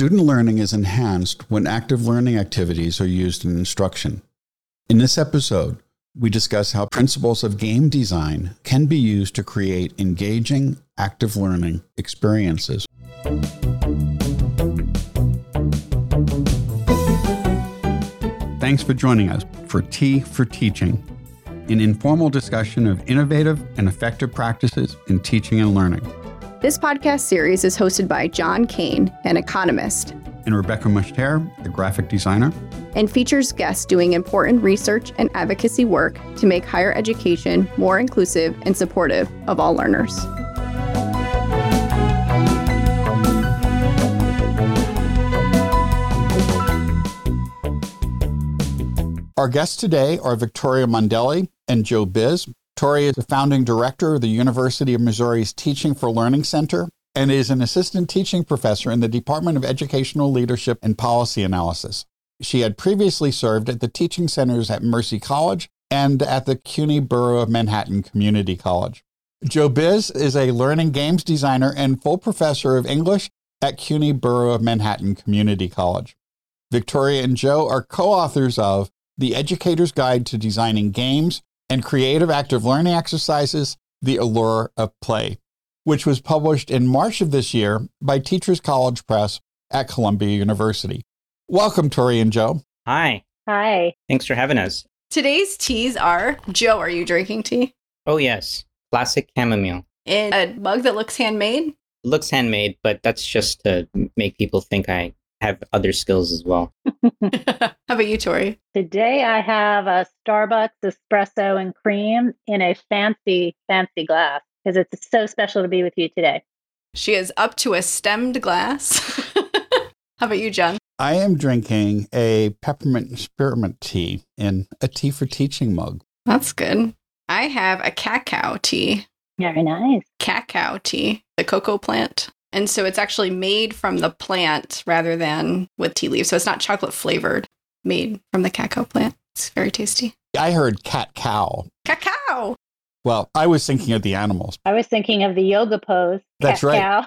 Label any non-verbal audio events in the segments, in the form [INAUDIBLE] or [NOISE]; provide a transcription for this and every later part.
Student learning is enhanced when active learning activities are used in instruction. In this episode, we discuss how principles of game design can be used to create engaging, active learning experiences. Thanks for joining us for Tea for Teaching, an informal discussion of innovative and effective practices in teaching and learning. This podcast series is hosted by John Kane, an economist, and Rebecca Mushtare, a graphic designer, and features guests doing important research and advocacy work to make higher education more inclusive and supportive of all learners. Our guests today are Victoria Mondelli and Joe Bisz, Tori is the founding director of the University of Missouri's Teaching for Learning Center and is an assistant teaching professor in the Department of Educational Leadership and Policy Analysis. She had previously served at the teaching centers at Mercy College and at the CUNY Borough of Manhattan Community College. Joe Bisz is a learning games designer and full professor of English at CUNY Borough of Manhattan Community College. Victoria and Joe are co authors of The Educator's Guide to Designing Games and creative active learning exercises, The Allure of Play, which was published in March of this year by Teachers College Press at Columbia University. Welcome, Tori and Joe. Hi. Hi. Thanks for having us. Today's teas are Joe, are you drinking tea? Oh, yes. Classic chamomile. In a mug that looks handmade? It looks handmade, but that's just to make people think I have other skills as well. [LAUGHS] [LAUGHS] How about you, Tori? Today I have a Starbucks espresso and cream in a fancy, fancy glass because it's so special to be with you today. She is up to a stemmed glass. [LAUGHS] How about you, John? I am drinking a peppermint spearmint tea in a tea for teaching mug. That's good. I have a cacao tea. Very nice. Cacao tea, the cocoa plant. And so it's actually made from the plant rather than with tea leaves. So it's not chocolate flavored, made from the cacao plant. It's very tasty. I heard cat cow. Cacao. Well, I was thinking of the animals. I was thinking of the yoga pose. That's right.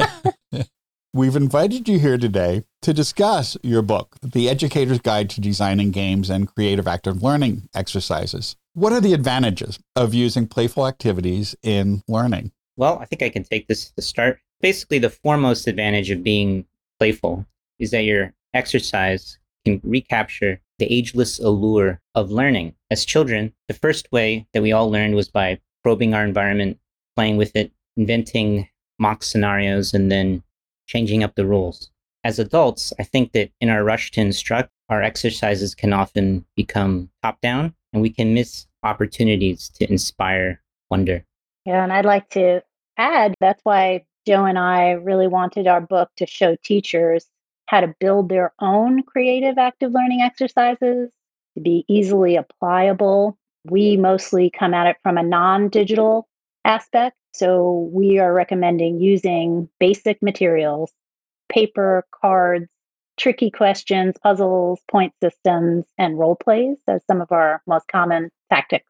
[LAUGHS] [LAUGHS] We've invited you here today to discuss your book, The Educator's Guide to Designing Games and Creative Active Learning Exercises. What are the advantages of using playful activities in learning? Well, I think I can take this to start. Basically, the foremost advantage of being playful is that your exercise can recapture the ageless allure of learning. As children, the first way that we all learned was by probing our environment, playing with it, inventing mock scenarios, and then changing up the rules. As adults, I think that in our rush to instruct, our exercises can often become top down and we can miss opportunities to inspire wonder. Yeah, and I'd like to add that's why Joe and I really wanted our book to show teachers how to build their own creative active learning exercises to be easily applicable. We mostly come at it from a non digital aspect. So we are recommending using basic materials, paper, cards, tricky questions, puzzles, point systems, and role plays as some of our most common tactics.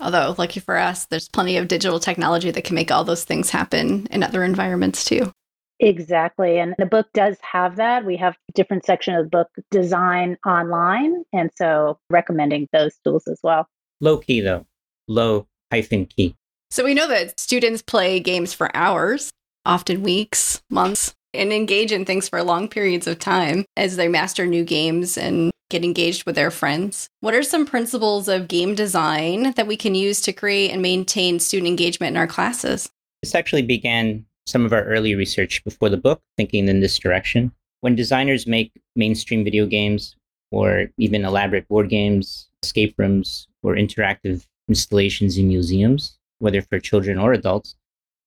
Although, lucky for us, there's plenty of digital technology that can make all those things happen in other environments too. Exactly. And the book does have that. We have different section of the book design online. And so recommending those tools as well. Low key though. Low hyphen key. So we know that students play games for hours, often weeks, months, and engage in things for long periods of time as they master new games and get engaged with their friends. What are some principles of game design that we can use to create and maintain student engagement in our classes? This actually began some of our early research before the book, thinking in this direction. When designers make mainstream video games or even elaborate board games, escape rooms, or interactive installations in museums, whether for children or adults,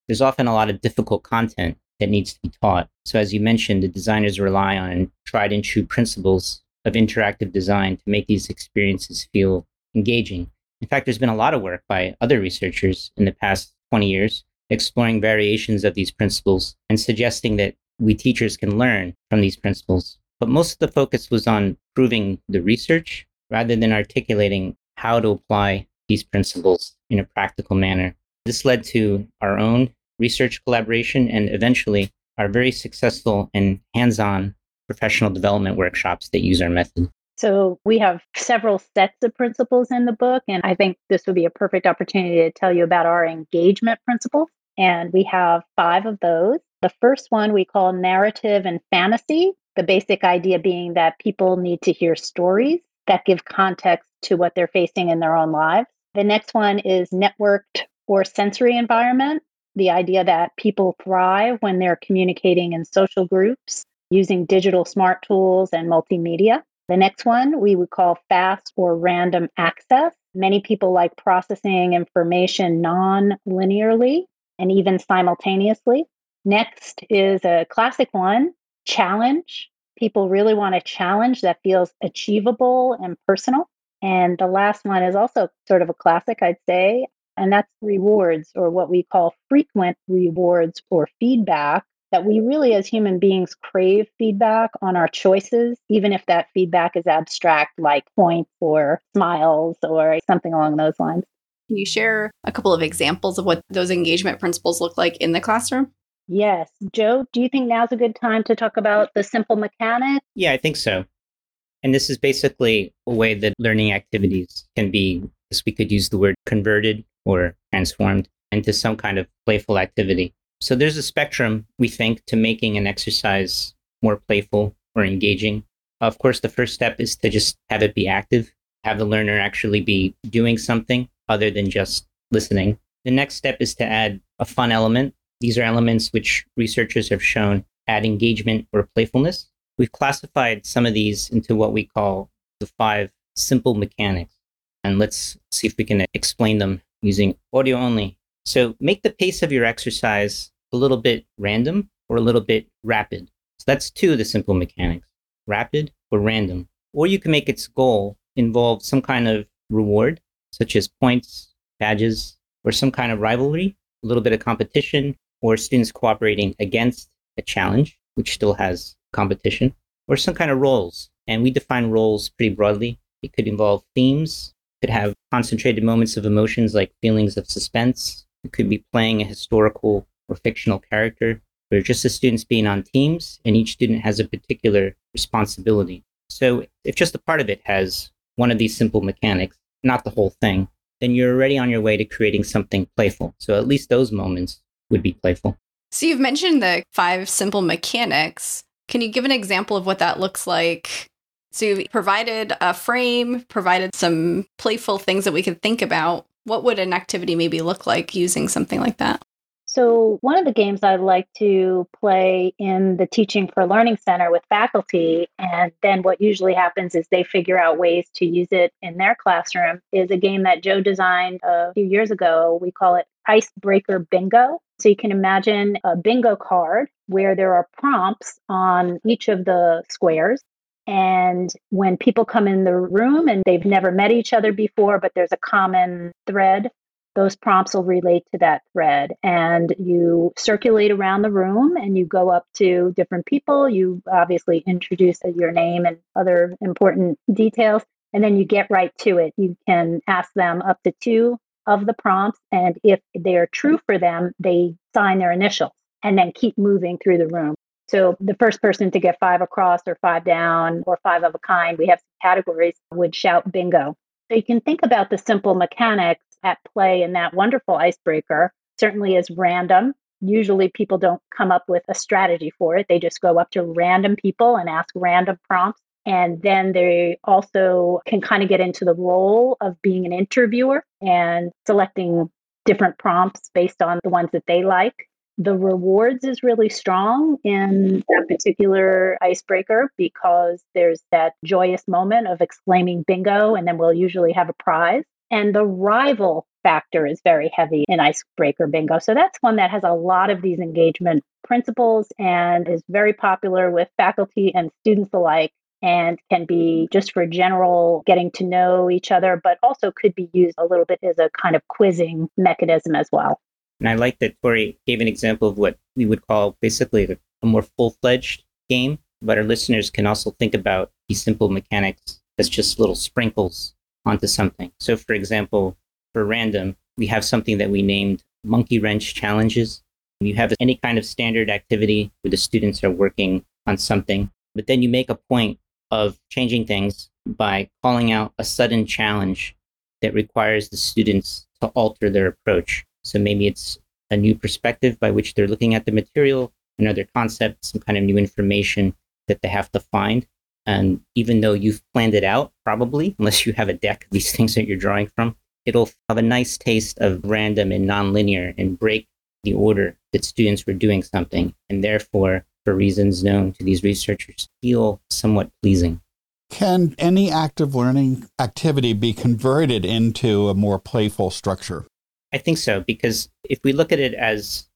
there's often a lot of difficult content that needs to be taught. So, as you mentioned, the designers rely on tried and true principles of interactive design to make these experiences feel engaging. In fact, there's been a lot of work by other researchers in the past 20 years exploring variations of these principles and suggesting that we teachers can learn from these principles. But most of the focus was on proving the research rather than articulating how to apply these principles in a practical manner. This led to our own research collaboration and eventually are very successful in hands on professional development workshops that use our method. So we have several sets of principles in the book, and I think this would be a perfect opportunity to tell you about our engagement principles. And we have five of those. The first one we call narrative and fantasy, the basic idea being that people need to hear stories that give context to what they're facing in their own lives. The next one is networked or sensory environment, the idea that people thrive when they're communicating in social groups using digital smart tools and multimedia. The next one we would call fast or random access. Many people like processing information non linearly and even simultaneously. Next is a classic one challenge. People really want a challenge that feels achievable and personal. And the last one is also sort of a classic, I'd say, and that's rewards or what we call frequent rewards or feedback. That we really, as human beings, crave feedback on our choices, even if that feedback is abstract, like points or smiles or something along those lines. Can you share a couple of examples of what those engagement principles look like in the classroom? Yes. Joe, do you think now's a good time to talk about the simple mechanics? Yeah, I think so. And this is basically a way that learning activities can be, as we could use the word converted or transformed into some kind of playful activity. So there's a spectrum, we think, to making an exercise more playful or engaging. Of course, the first step is to just have it be active, have the learner actually be doing something other than just listening. The next step is to add a fun element. These are elements which researchers have shown add engagement or playfulness. We've classified some of these into what we call the five simple mechanics. And let's see if we can explain them using audio only. So make the pace of your exercise a little bit random or a little bit rapid. So that's two of the simple mechanics rapid or random. Or you can make its goal involve some kind of reward such as points, badges, or some kind of rivalry, a little bit of competition, or students cooperating against a challenge, which still has competition, or some kind of roles. And we define roles pretty broadly. It could involve themes, could have concentrated moments of emotions like feelings of suspense. It could be playing a historical or fictional character, or just the students being on teams, and each student has a particular responsibility. So if just a part of it has one of these simple mechanics, not the whole thing, then you're already on your way to creating something playful. So at least those moments would be playful. So you've mentioned the five simple mechanics. Can you give an example of what that looks like? So you provided a frame, provided some playful things that we could think about. What would an activity maybe look like using something like that? So, one of the games I like to play in the Teaching for Learning Center with faculty, and then what usually happens is they figure out ways to use it in their classroom, is a game that Joe designed a few years ago. We call it Icebreaker Bingo. So, you can imagine a bingo card where there are prompts on each of the squares. And when people come in the room and they've never met each other before, but there's a common thread those prompts will relate to that thread. And you circulate around the room and you go up to different people. You obviously introduce your name and other important details and then you get right to it. You can ask them up to two of the prompts and if they're true for them they sign their initials and then keep moving through the room so the first person to get five across or five down or five of a kind we have categories would shout bingo so you can think about the simple mechanics at play in that wonderful icebreaker certainly is random. Usually people don't come up with a strategy for it. They just go up to random people and ask random prompts. And then they also can kind of get into the role of being an interviewer and selecting different prompts based on the ones that they like. The rewards is really strong in that particular icebreaker because there's that joyous moment of exclaiming bingo, and then we'll usually have a prize. And the rival factor is very heavy in icebreaker bingo. So that's one that has a lot of these engagement principles and is very popular with faculty and students alike and can be just for general getting to know each other, but also could be used a little bit as a kind of quizzing mechanism as well. And I like that Tori gave an example of what we would call basically a more full fledged game, but our listeners can also think about these simple mechanics as just little sprinkles onto something. So, for example, for random, we have something that we named monkey wrench challenges. You have any kind of standard activity where the students are working on something, but then you make a point of changing things by calling out a sudden challenge that requires the students to alter their approach. So maybe it's a new perspective by which they're looking at the material, another concept, some kind of new information that they have to find. And even though you've planned it out, probably, unless you have a deck of these [LAUGHS] things that you're drawing from, it'll have a nice taste of random and nonlinear and break the order that students were doing something. And therefore, for reasons known to these researchers, feel somewhat pleasing. Can any active learning activity be converted into a more playful structure? I think so, because if we look at it as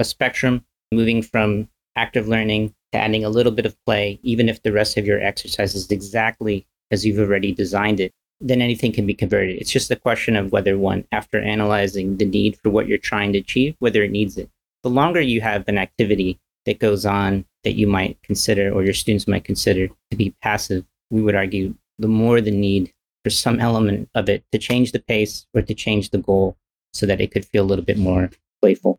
a spectrum moving from active learning to adding a little bit of play, even if the rest of your exercise is exactly as you've already designed it, then anything can be converted. It's just a question of whether one, after analyzing the need for what you're trying to achieve, whether it needs it. The longer you have an activity that goes on that you might consider or your students might consider to be passive, we would argue the more the need for some element of it to change the pace or to change the goal so that it could feel a little bit more playful.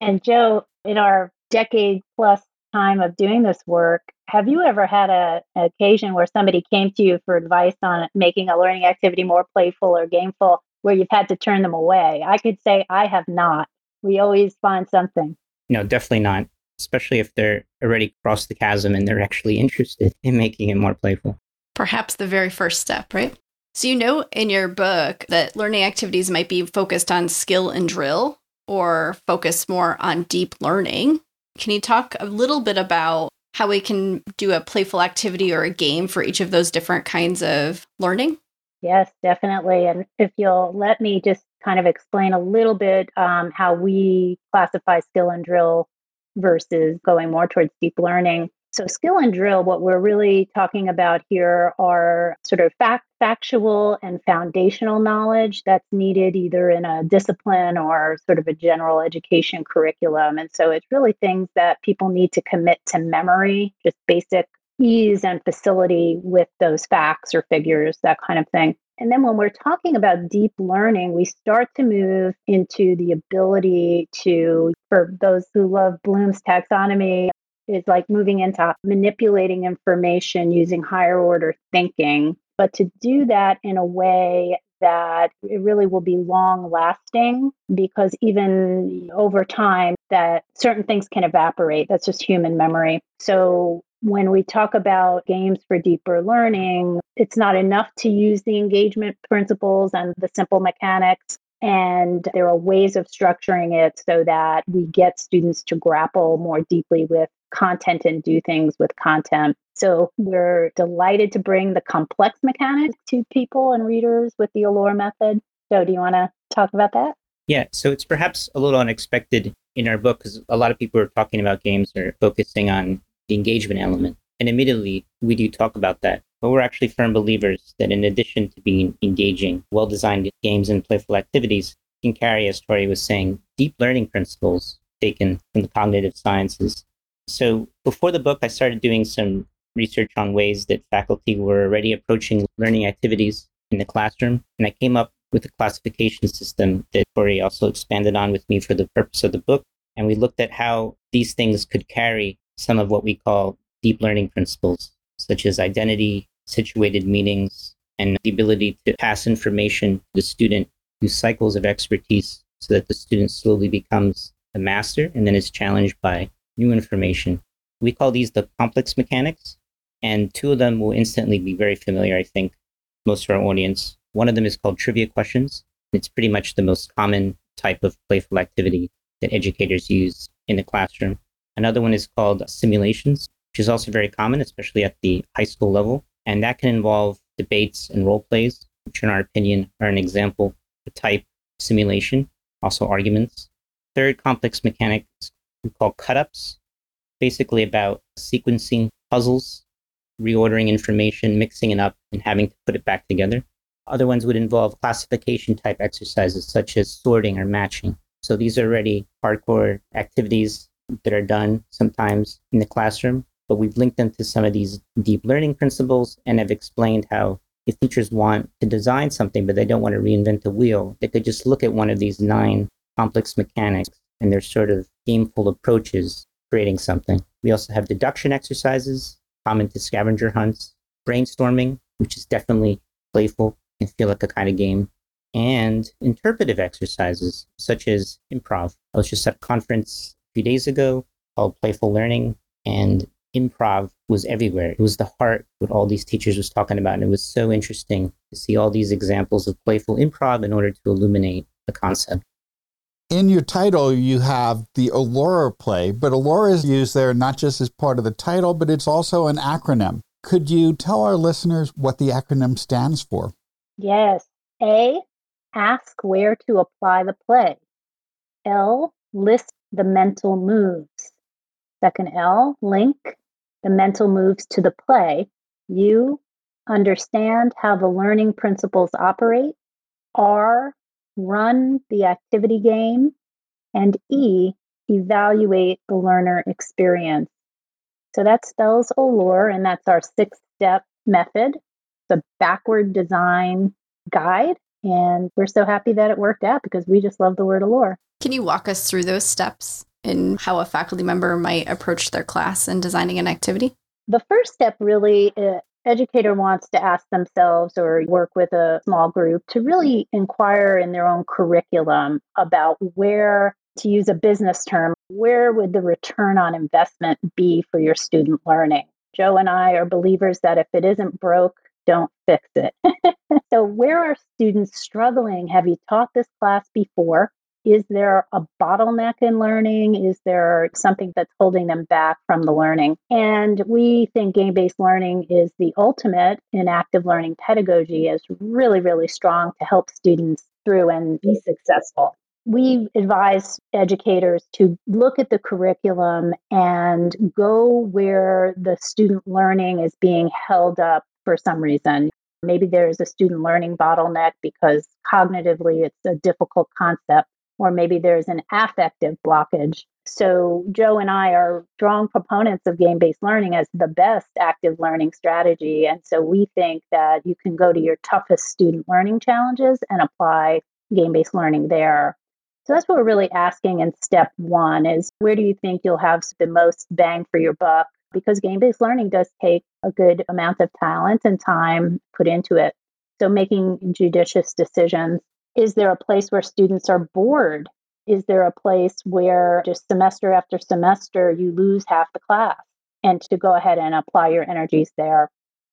And Joe, in our decade plus time of doing this work, have you ever had a, an occasion where somebody came to you for advice on making a learning activity more playful or gameful where you've had to turn them away? I could say I have not. We always find something. No, definitely not, especially if they're already crossed the chasm and they're actually interested in making it more playful. Perhaps the very first step, right? So, you know in your book that learning activities might be focused on skill and drill or focus more on deep learning. Can you talk a little bit about how we can do a playful activity or a game for each of those different kinds of learning? Yes, definitely. And if you'll let me just kind of explain a little bit um, how we classify skill and drill versus going more towards deep learning. So, skill and drill, what we're really talking about here are sort of fact, factual and foundational knowledge that's needed either in a discipline or sort of a general education curriculum. And so, it's really things that people need to commit to memory, just basic ease and facility with those facts or figures, that kind of thing. And then when we're talking about deep learning, we start to move into the ability to, for those who love Bloom's taxonomy, is like moving into manipulating information using higher order thinking, but to do that in a way that it really will be long lasting because even over time that certain things can evaporate that's just human memory. So when we talk about games for deeper learning it's not enough to use the engagement principles and the simple mechanics and there are ways of structuring it so that we get students to grapple more deeply with content and do things with content. So we're delighted to bring the complex mechanics to people and readers with the Allure method. So, do you want to talk about that? Yeah, so it's perhaps a little unexpected in our book because a lot of people are talking about games are focusing on the engagement element. And admittedly, we do talk about that. But we're actually firm believers that in addition to being engaging, well designed games and playful activities, can carry, as Tori was saying, deep learning principles taken from the cognitive sciences so before the book, I started doing some research on ways that faculty were already approaching learning activities in the classroom. And I came up with a classification system that Tori also expanded on with me for the purpose of the book. And we looked at how these things could carry some of what we call deep learning principles, such as identity, situated meanings, and the ability to pass information to the student through cycles of expertise so that the student slowly becomes a master and then is challenged by new information. We call these the complex mechanics, and two of them will instantly be very familiar, I think, most of our audience. One of them is called trivia questions. It's pretty much the most common type of playful activity that educators use in the classroom. Another one is called simulations, which is also very common, especially at the high school level. And that can involve debates and role plays, which, in our opinion, are an example of type simulation, also arguments. Third complex mechanic is we call cut-ups, basically about sequencing puzzles, reordering information, mixing it up, and having to put it back together. Other ones would involve classification type exercises such as sorting or matching. So these are already hardcore activities that are done sometimes in the classroom, but we've linked them to some of these deep learning principles and have explained how if teachers want to design something but they don't want to reinvent the wheel, they could just look at one of these nine complex mechanics and they're sort of gameful approaches creating something. We also have deduction exercises, common to scavenger hunts, brainstorming, which is definitely playful and feel like a kind of game, and interpretive exercises such as improv. I was just at a conference a few days ago called Playful Learning, and improv was everywhere. It was the heart what all these teachers was talking about, and it was so interesting to see all these examples of playful improv in order to illuminate the concept. In your title, you have the Allure of play, but Allure is used there not just as part of the title, but it's also an acronym. Could you tell our listeners what the acronym stands for? Yes. A, ask where to apply the play. L, list the mental moves. Second L, link the mental moves to the play. U, understand how the learning principles operate. R, run the activity game. And E, evaluate the learner experience. So that spells Allure, and that's our six step method. the backward design guide. And we're so happy that it worked out because we just love the word Allure. Can you walk us through those steps and how a faculty member might approach their class in designing an activity? The first step really uh, educator wants to ask themselves or work with a small group to really inquire in their own curriculum about where to use a business term, where would the return on investment be for your student learning? Joe and I are believers that if it isn't broke, don't fix it. [LAUGHS] so, where are students struggling? Have you taught this class before? Is there a bottleneck in learning? Is there something that's holding them back from the learning? And we think game based learning is the ultimate in active learning pedagogy, is really, really strong to help students through and be successful. We advise educators to look at the curriculum and go where the student learning is being held up for some reason. Maybe there's a student learning bottleneck because cognitively it's a difficult concept or maybe there's an affective blockage. So, Joe and I are strong proponents of game based learning as the best active learning strategy. And so, we think that you can go to your toughest student learning challenges and apply game based learning there. So, that's what we're really asking in step one is where do you think you'll have the most bang for your buck? Because game based learning does take a good amount of talent and time put into it. So, making judicious decisions is there a place where students are bored? Is there a place where just semester after semester you lose half the class? And to go ahead and apply your energies there.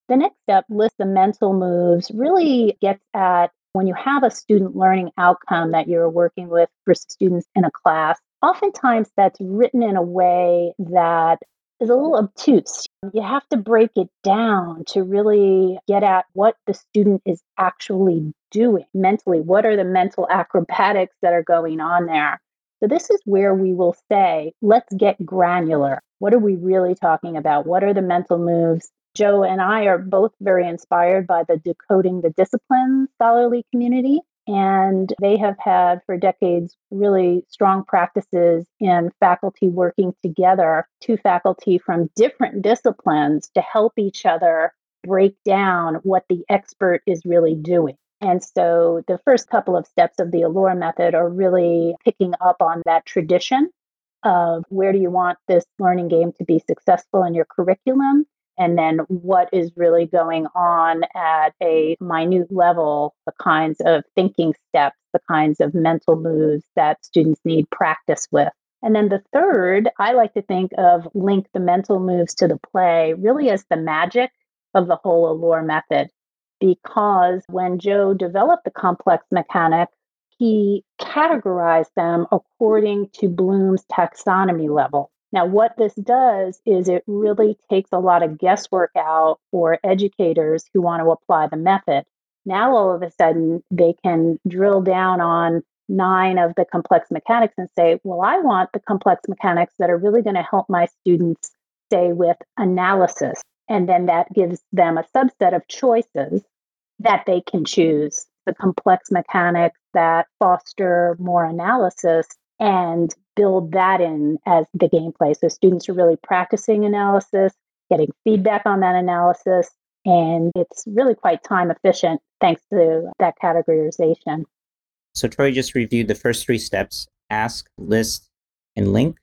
The next step, list the mental moves, really gets at when you have a student learning outcome that you're working with for students in a class, oftentimes that's written in a way that is a little obtuse. You have to break it down to really get at what the student is actually doing mentally. What are the mental acrobatics that are going on there? So, this is where we will say, let's get granular. What are we really talking about? What are the mental moves? Joe and I are both very inspired by the Decoding the Discipline scholarly community. And they have had for decades really strong practices in faculty working together, two faculty from different disciplines to help each other break down what the expert is really doing. And so the first couple of steps of the Allure method are really picking up on that tradition of where do you want this learning game to be successful in your curriculum and then what is really going on at a minute level, the kinds of thinking steps, the kinds of mental moves that students need practice with. And then the third, I like to think of link the mental moves to the play really as the magic of the whole Allure method. Because when Joe developed the complex mechanic, he categorized them according to Bloom's taxonomy level. Now, what this does is it really takes a lot of guesswork out for educators who want to apply the method. Now, all of a sudden, they can drill down on nine of the complex mechanics and say, well, I want the complex mechanics that are really going to help my students stay with analysis. And then that gives them a subset of choices that they can choose the complex mechanics that foster more analysis and build that in as the gameplay. So students are really practicing analysis, getting feedback on that analysis, and it's really quite time efficient thanks to that categorization. So Tori just reviewed the first three steps ask, list, and link.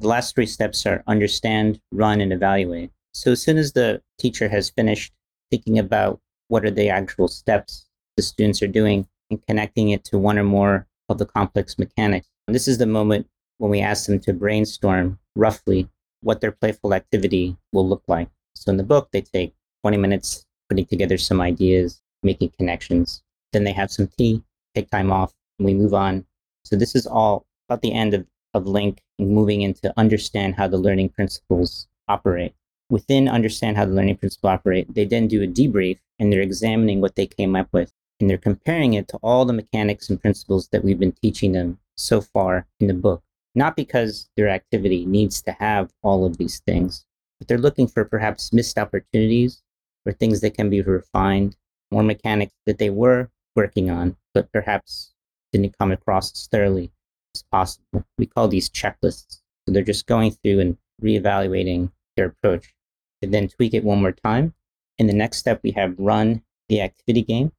The last three steps are understand, run, and evaluate. So as soon as the teacher has finished thinking about what are the actual steps the students are doing and connecting it to one or more of the complex mechanics, this is the moment when we ask them to brainstorm roughly what their playful activity will look like. So in the book, they take 20 minutes putting together some ideas, making connections. Then they have some tea, take time off, and we move on. So this is all about the end of, of Link and moving into understand how the learning principles operate. Within understand how the learning principles operate, they then do a debrief and they're examining what they came up with and they're comparing it to all the mechanics and principles that we've been teaching them so far in the book. Not because their activity needs to have all of these things, but they're looking for perhaps missed opportunities or things that can be refined, more mechanics that they were working on, but perhaps didn't come across as thoroughly as possible. We call these checklists. So they're just going through and reevaluating their approach. and then tweak it one more time. In the next step, we have run the activity game.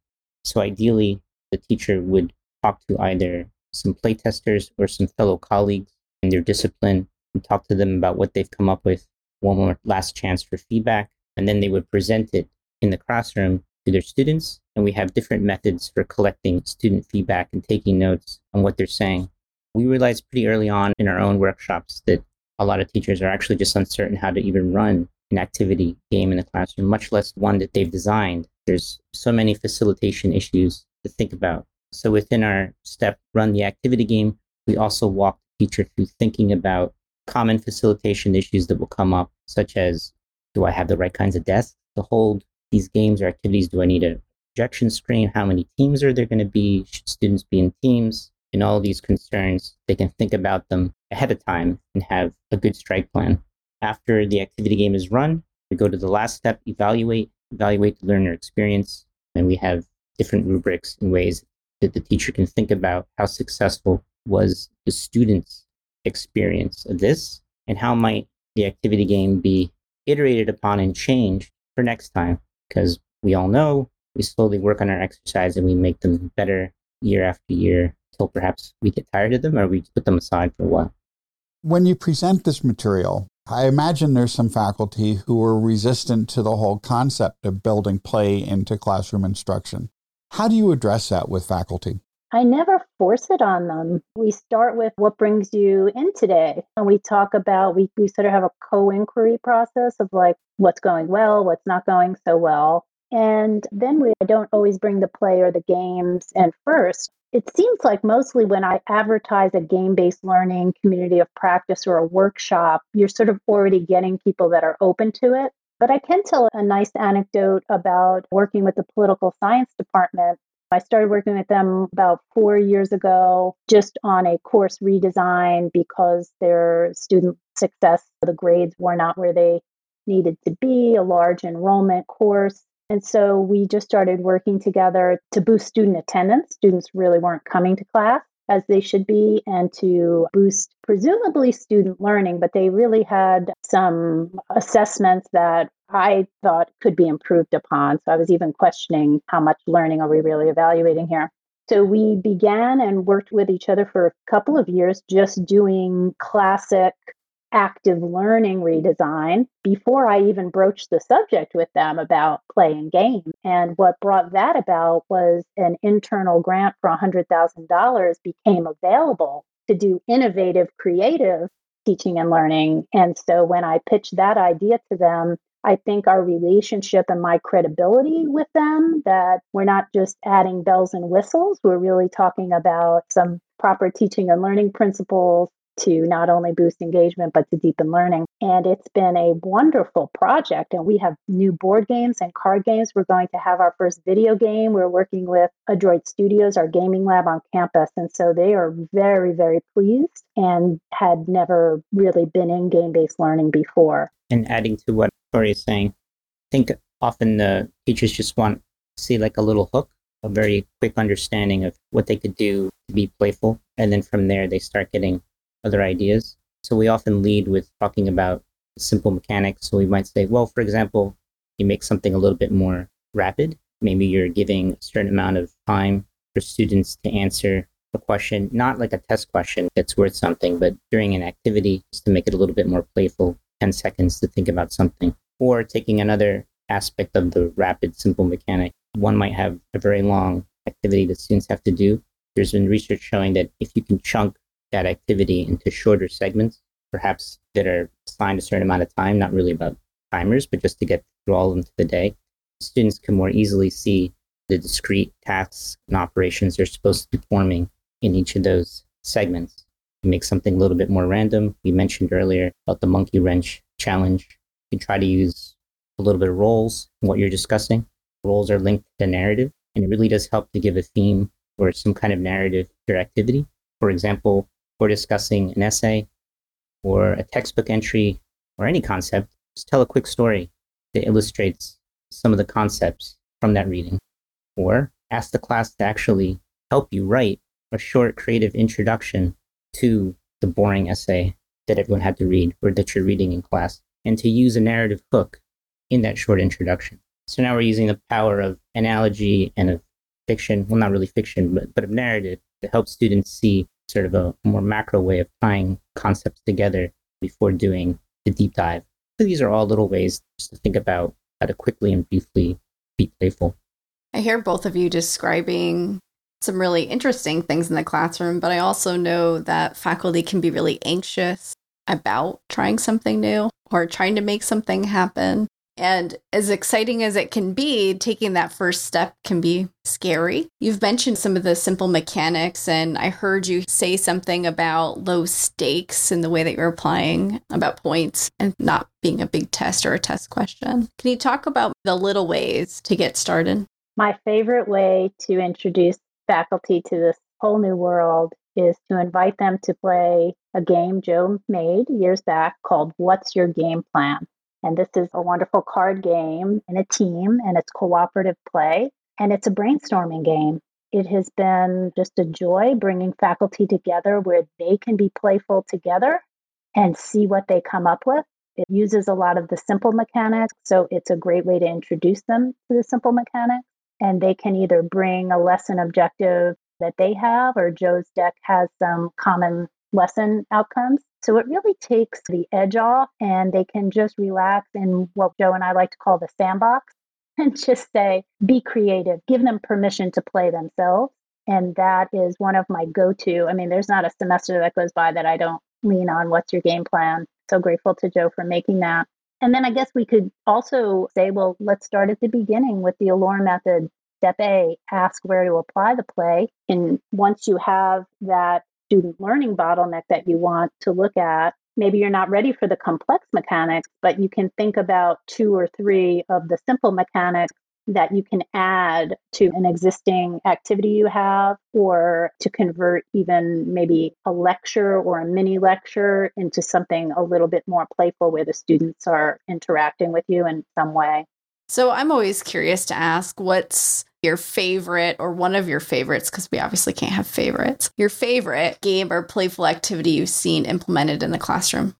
So ideally, the teacher would talk to either some playtesters or some fellow colleagues in their discipline and talk to them about what they've come up with. One more last chance for feedback. And then they would present it in the classroom to their students. And we have different methods for collecting student feedback and taking notes on what they're saying. We realized pretty early on in our own workshops that a lot of teachers are actually just uncertain how to even run an activity game in the classroom, much less one that they've designed. There's so many facilitation issues to think about. So within our step, run the activity game, we also walk the teacher through thinking about common facilitation issues that will come up, such as do I have the right kinds of desks to hold these games or activities? Do I need a projection screen? How many teams are there going to be? Should students be in teams? And all these concerns, they can think about them ahead of time and have a good strike plan. After the activity game is run, we go to the last step, evaluate, evaluate the learner experience. And we have different rubrics and ways that the teacher can think about how successful was the student's experience of this and how might the activity game be iterated upon and changed for next time because we all know we slowly work on our exercise and we make them better year after year until perhaps we get tired of them or we put them aside for a while. When you present this material, I imagine there's some faculty who are resistant to the whole concept of building play into classroom instruction. How do you address that with faculty? I never force it on them. We start with what brings you in today. And we talk about, we, we sort of have a co inquiry process of like what's going well, what's not going so well. And then we don't always bring the play or the games in first. It seems like mostly when I advertise a game based learning community of practice or a workshop, you're sort of already getting people that are open to it. But I can tell a nice anecdote about working with the political science department. I started working with them about four years ago just on a course redesign because their student success, the grades were not where they needed to be, a large enrollment course. And so we just started working together to boost student attendance. Students really weren't coming to class as they should be and to boost presumably student learning, but they really had some assessments that I thought could be improved upon. So I was even questioning how much learning are we really evaluating here. So we began and worked with each other for a couple of years, just doing classic active learning redesign before I even broached the subject with them about play and game. And what brought that about was an internal grant for $100,000 became available to do innovative, creative teaching and learning. And so when I pitched that idea to them, I think our relationship and my credibility with them that we're not just adding bells and whistles, we're really talking about some proper teaching and learning principles to not only boost engagement but to deepen learning. And it's been a wonderful project. And we have new board games and card games. We're going to have our first video game. We're working with Adroit Studios, our gaming lab on campus. And so they are very, very pleased and had never really been in game based learning before. And adding to what Tori is saying, I think often the teachers just want to see like a little hook, a very quick understanding of what they could do to be playful. And then from there, they start getting other ideas. So we often lead with talking about simple mechanics. So we might say, well, for example, you make something a little bit more rapid. Maybe you're giving a certain amount of time for students to answer a question, not like a test question that's worth something, but during an activity just to make it a little bit more playful, 10 seconds to think about something, or taking another aspect of the rapid simple mechanic. One might have a very long activity that students have to do. There's been research showing that if you can chunk that activity into shorter segments, perhaps that are assigned a certain amount of time, not really about timers, but just to get through all of them to the day, students can more easily see the discrete tasks and operations they're supposed to be performing in each of those segments. make something a little bit more random. We mentioned earlier about the monkey wrench challenge. You try to use a little bit of roles in what you're discussing. Roles are linked to narrative, and it really does help to give a theme or some kind of narrative to your activity. For example, for discussing an essay or a textbook entry or any concept, just tell a quick story that illustrates some of the concepts from that reading. Or ask the class to actually help you write a short creative introduction to the boring essay that everyone had to read or that you're reading in class, and to use a narrative hook in that short introduction. So now we're using the power of analogy and of fiction, well, not really fiction, but, but of narrative to help students see sort of a more macro way of tying concepts together before doing the deep dive. So these are all little ways just to think about how to quickly and briefly be playful. I hear both of you describing some really interesting things in the classroom, but I also know that faculty can be really anxious about trying something new or trying to make something happen. And as exciting as it can be, taking that first step can be scary. You've mentioned some of the simple mechanics, and I heard you say something about low stakes in the way that you're applying about points and not being a big test or a test question. Can you talk about the little ways to get started? My favorite way to introduce faculty to this whole new world is to invite them to play a game Joe made years back called What's Your Game Plan? And this is a wonderful card game in a team and it's cooperative play and it's a brainstorming game. It has been just a joy bringing faculty together where they can be playful together and see what they come up with. It uses a lot of the simple mechanics, so it's a great way to introduce them to the simple mechanics and they can either bring a lesson objective that they have or Joe's deck has some common lesson outcomes. So it really takes the edge off and they can just relax in what Joe and I like to call the sandbox [LAUGHS] and just say, be creative, give them permission to play themselves. And that is one of my go to. I mean, there's not a semester that goes by that I don't lean on what's your game plan. So grateful to Joe for making that. And then I guess we could also say, well, let's start at the beginning with the Allure method. Step A, ask where to apply the play. And once you have that student learning bottleneck that you want to look at, maybe you're not ready for the complex mechanics, but you can think about two or three of the simple mechanics that you can add to an existing activity you have or to convert even maybe a lecture or a mini lecture into something a little bit more playful where the students are interacting with you in some way. So I'm always curious to ask what's your favorite or one of your favorites, because we obviously can't have favorites, your favorite game or playful activity you've seen implemented in the classroom?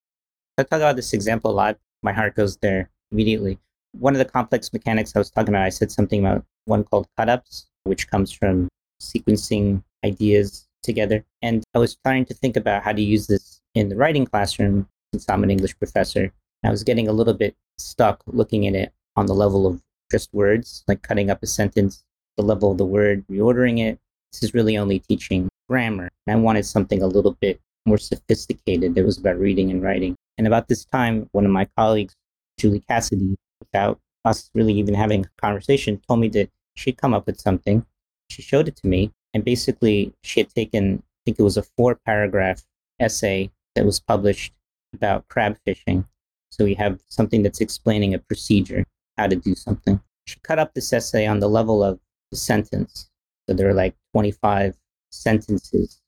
I talk about this example a lot. My heart goes there immediately one of the complex mechanics I was talking about, I said something about one called cut ups, which comes from sequencing ideas together. And I was trying to think about how to use this in the writing classroom since I'm an English professor. I was getting a little bit stuck looking at it on the level of just words, like cutting up a sentence, the level of the word, reordering it. This is really only teaching grammar. I wanted something a little bit more sophisticated that was about reading and writing. And about this time, one of my colleagues, Julie Cassidy, without us really even having a conversation, told me that she'd come up with something. She showed it to me, and basically, she had taken, I think it was a four paragraph essay that was published about crab fishing. So we have something that's explaining a procedure, how to do something. She cut up this essay on the level of the sentence. So there are like 25 sentences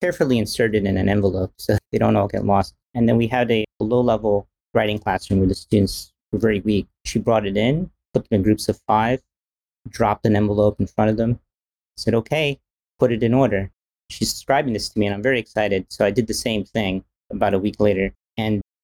carefully inserted in an envelope so they don't all get lost. And then we had a low level writing classroom where the students were very weak. She brought it in, put them in groups of five, dropped an envelope in front of them, said, okay, put it in order. She's describing this to me, and I'm very excited. So I did the same thing about a week later.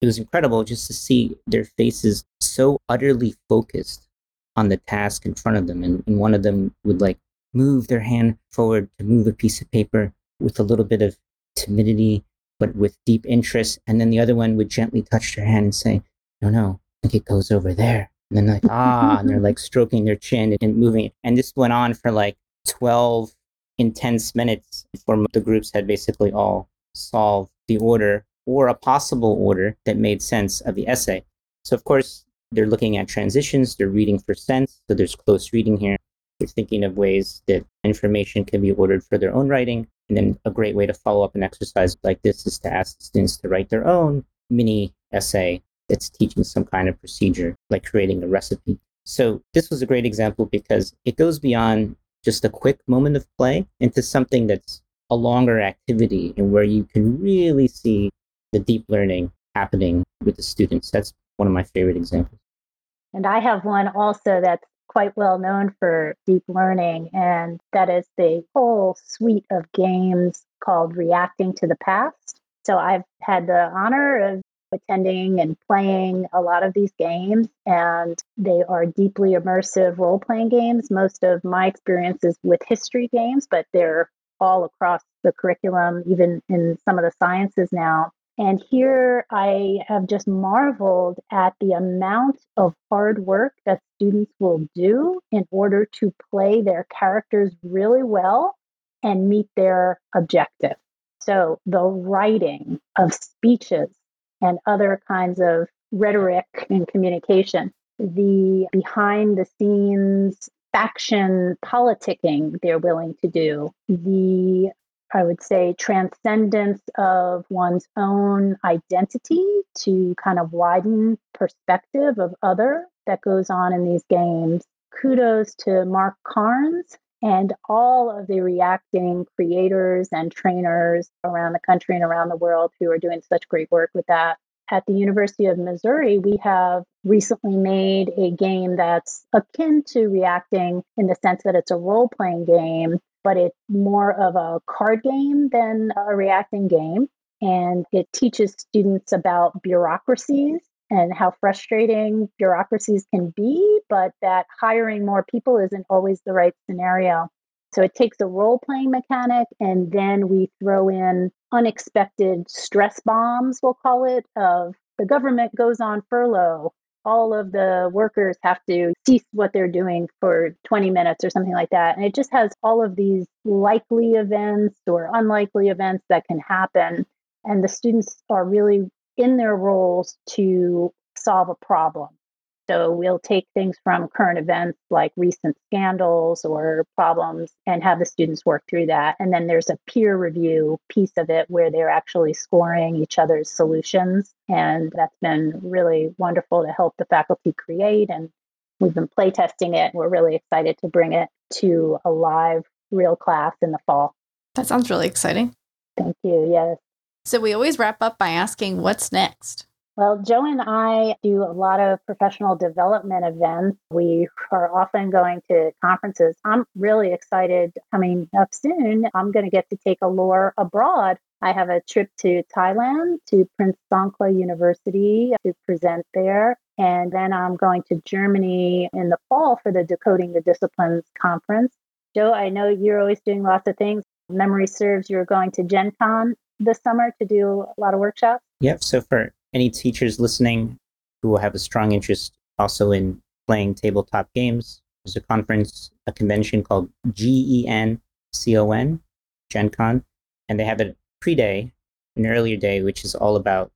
It was incredible just to see their faces so utterly focused on the task in front of them. And, and one of them would like move their hand forward to move a piece of paper, with a little bit of timidity, but with deep interest. And then the other one would gently touch their hand and say, No, no, I think it goes over there. And then like, ah, and they're like stroking their chin and moving. And this went on for like 12 intense minutes before the groups had basically all solved the order or a possible order that made sense of the essay. So, of course, they're looking at transitions, they're reading for sense. So, there's close reading here. They're thinking of ways that information can be ordered for their own writing. And then a great way to follow up an exercise like this is to ask students to write their own mini essay that's teaching some kind of procedure, like creating a recipe. So, this was a great example because it goes beyond just a quick moment of play into something that's a longer activity and where you can really see the deep learning happening with the students. That's one of my favorite examples. And I have one also that's quite well known for deep learning, and that is the whole suite of games called Reacting to the Past. So I've had the honor of attending and playing a lot of these games, and they are deeply immersive role playing games. Most of my experiences with history games, but they're all across the curriculum, even in some of the sciences now. And here I have just marveled at the amount of hard work that students will do in order to play their characters really well and meet their objective. So the writing of speeches and other kinds of rhetoric and communication, the behind the scenes faction politicking they're willing to do, the I would say, transcendence of one's own identity to kind of widen perspective of other that goes on in these games. Kudos to Mark Carnes and all of the reacting creators and trainers around the country and around the world who are doing such great work with that. At the University of Missouri, we have recently made a game that's akin to reacting in the sense that it's a role playing game but it's more of a card game than a reacting game. And it teaches students about bureaucracies and how frustrating bureaucracies can be, but that hiring more people isn't always the right scenario. So it takes a role playing mechanic, and then we throw in unexpected stress bombs, we'll call it, of the government goes on furlough all of the workers have to cease what they're doing for 20 minutes or something like that. And it just has all of these likely events or unlikely events that can happen. And the students are really in their roles to solve a problem. So we'll take things from current events like recent scandals or problems and have the students work through that. And then there's a peer review piece of it where they're actually scoring each other's solutions. And that's been really wonderful to help the faculty create. And we've been playtesting it. We're really excited to bring it to a live real class in the fall. That sounds really exciting. Thank you. Yes. So we always wrap up by asking what's next? Well, Joe and I do a lot of professional development events. We are often going to conferences. I'm really excited coming up soon. I'm going to get to take Allure abroad. I have a trip to Thailand to Prince Songkla University to present there. And then I'm going to Germany in the fall for the Decoding the Disciplines conference. Joe, I know you're always doing lots of things. Memory serves you're going to Gen Con this summer to do a lot of workshops. Yep. So for any teachers listening who have a strong interest also in playing tabletop games, there's a conference, a convention called G-E-N-C-O-N, Gen Con, and they have a pre day, an earlier day, which is all about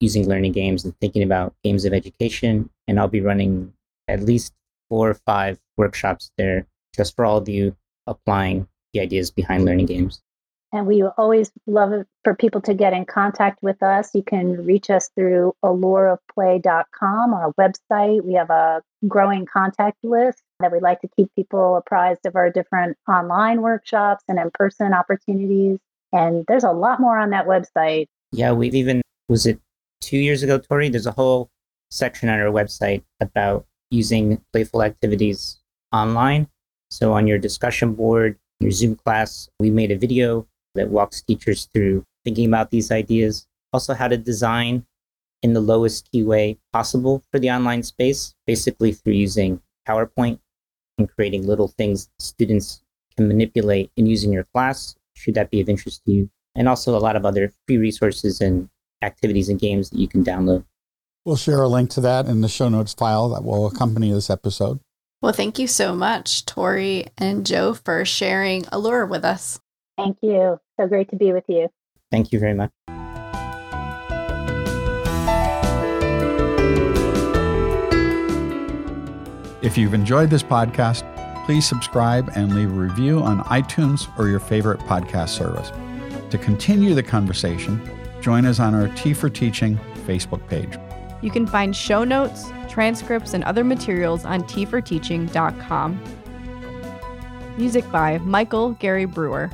using learning games and thinking about games of education. And I'll be running at least four or five workshops there just for all of you applying the ideas behind learning games. And we always love for people to get in contact with us. You can reach us through allureofplay.com, our website. We have a growing contact list that we'd like to keep people apprised of our different online workshops and in person opportunities. And there's a lot more on that website. Yeah, we've even, was it two years ago, Tori? There's a whole section on our website about using playful activities online. So on your discussion board, your Zoom class, we made a video that walks teachers through thinking about these ideas. Also, how to design in the lowest key way possible for the online space, basically through using PowerPoint and creating little things students can manipulate in using your class, should that be of interest to you. And also a lot of other free resources and activities and games that you can download. We'll share a link to that in the show notes file that will accompany this episode. Well, thank you so much, Tori and Joe, for sharing Allure with us. Thank you. So great to be with you. Thank you very much. If you've enjoyed this podcast, please subscribe and leave a review on iTunes or your favorite podcast service. To continue the conversation, join us on our Tea for Teaching Facebook page. You can find show notes, transcripts, and other materials on teaforteaching.com. Music by Michael Gary Brewer.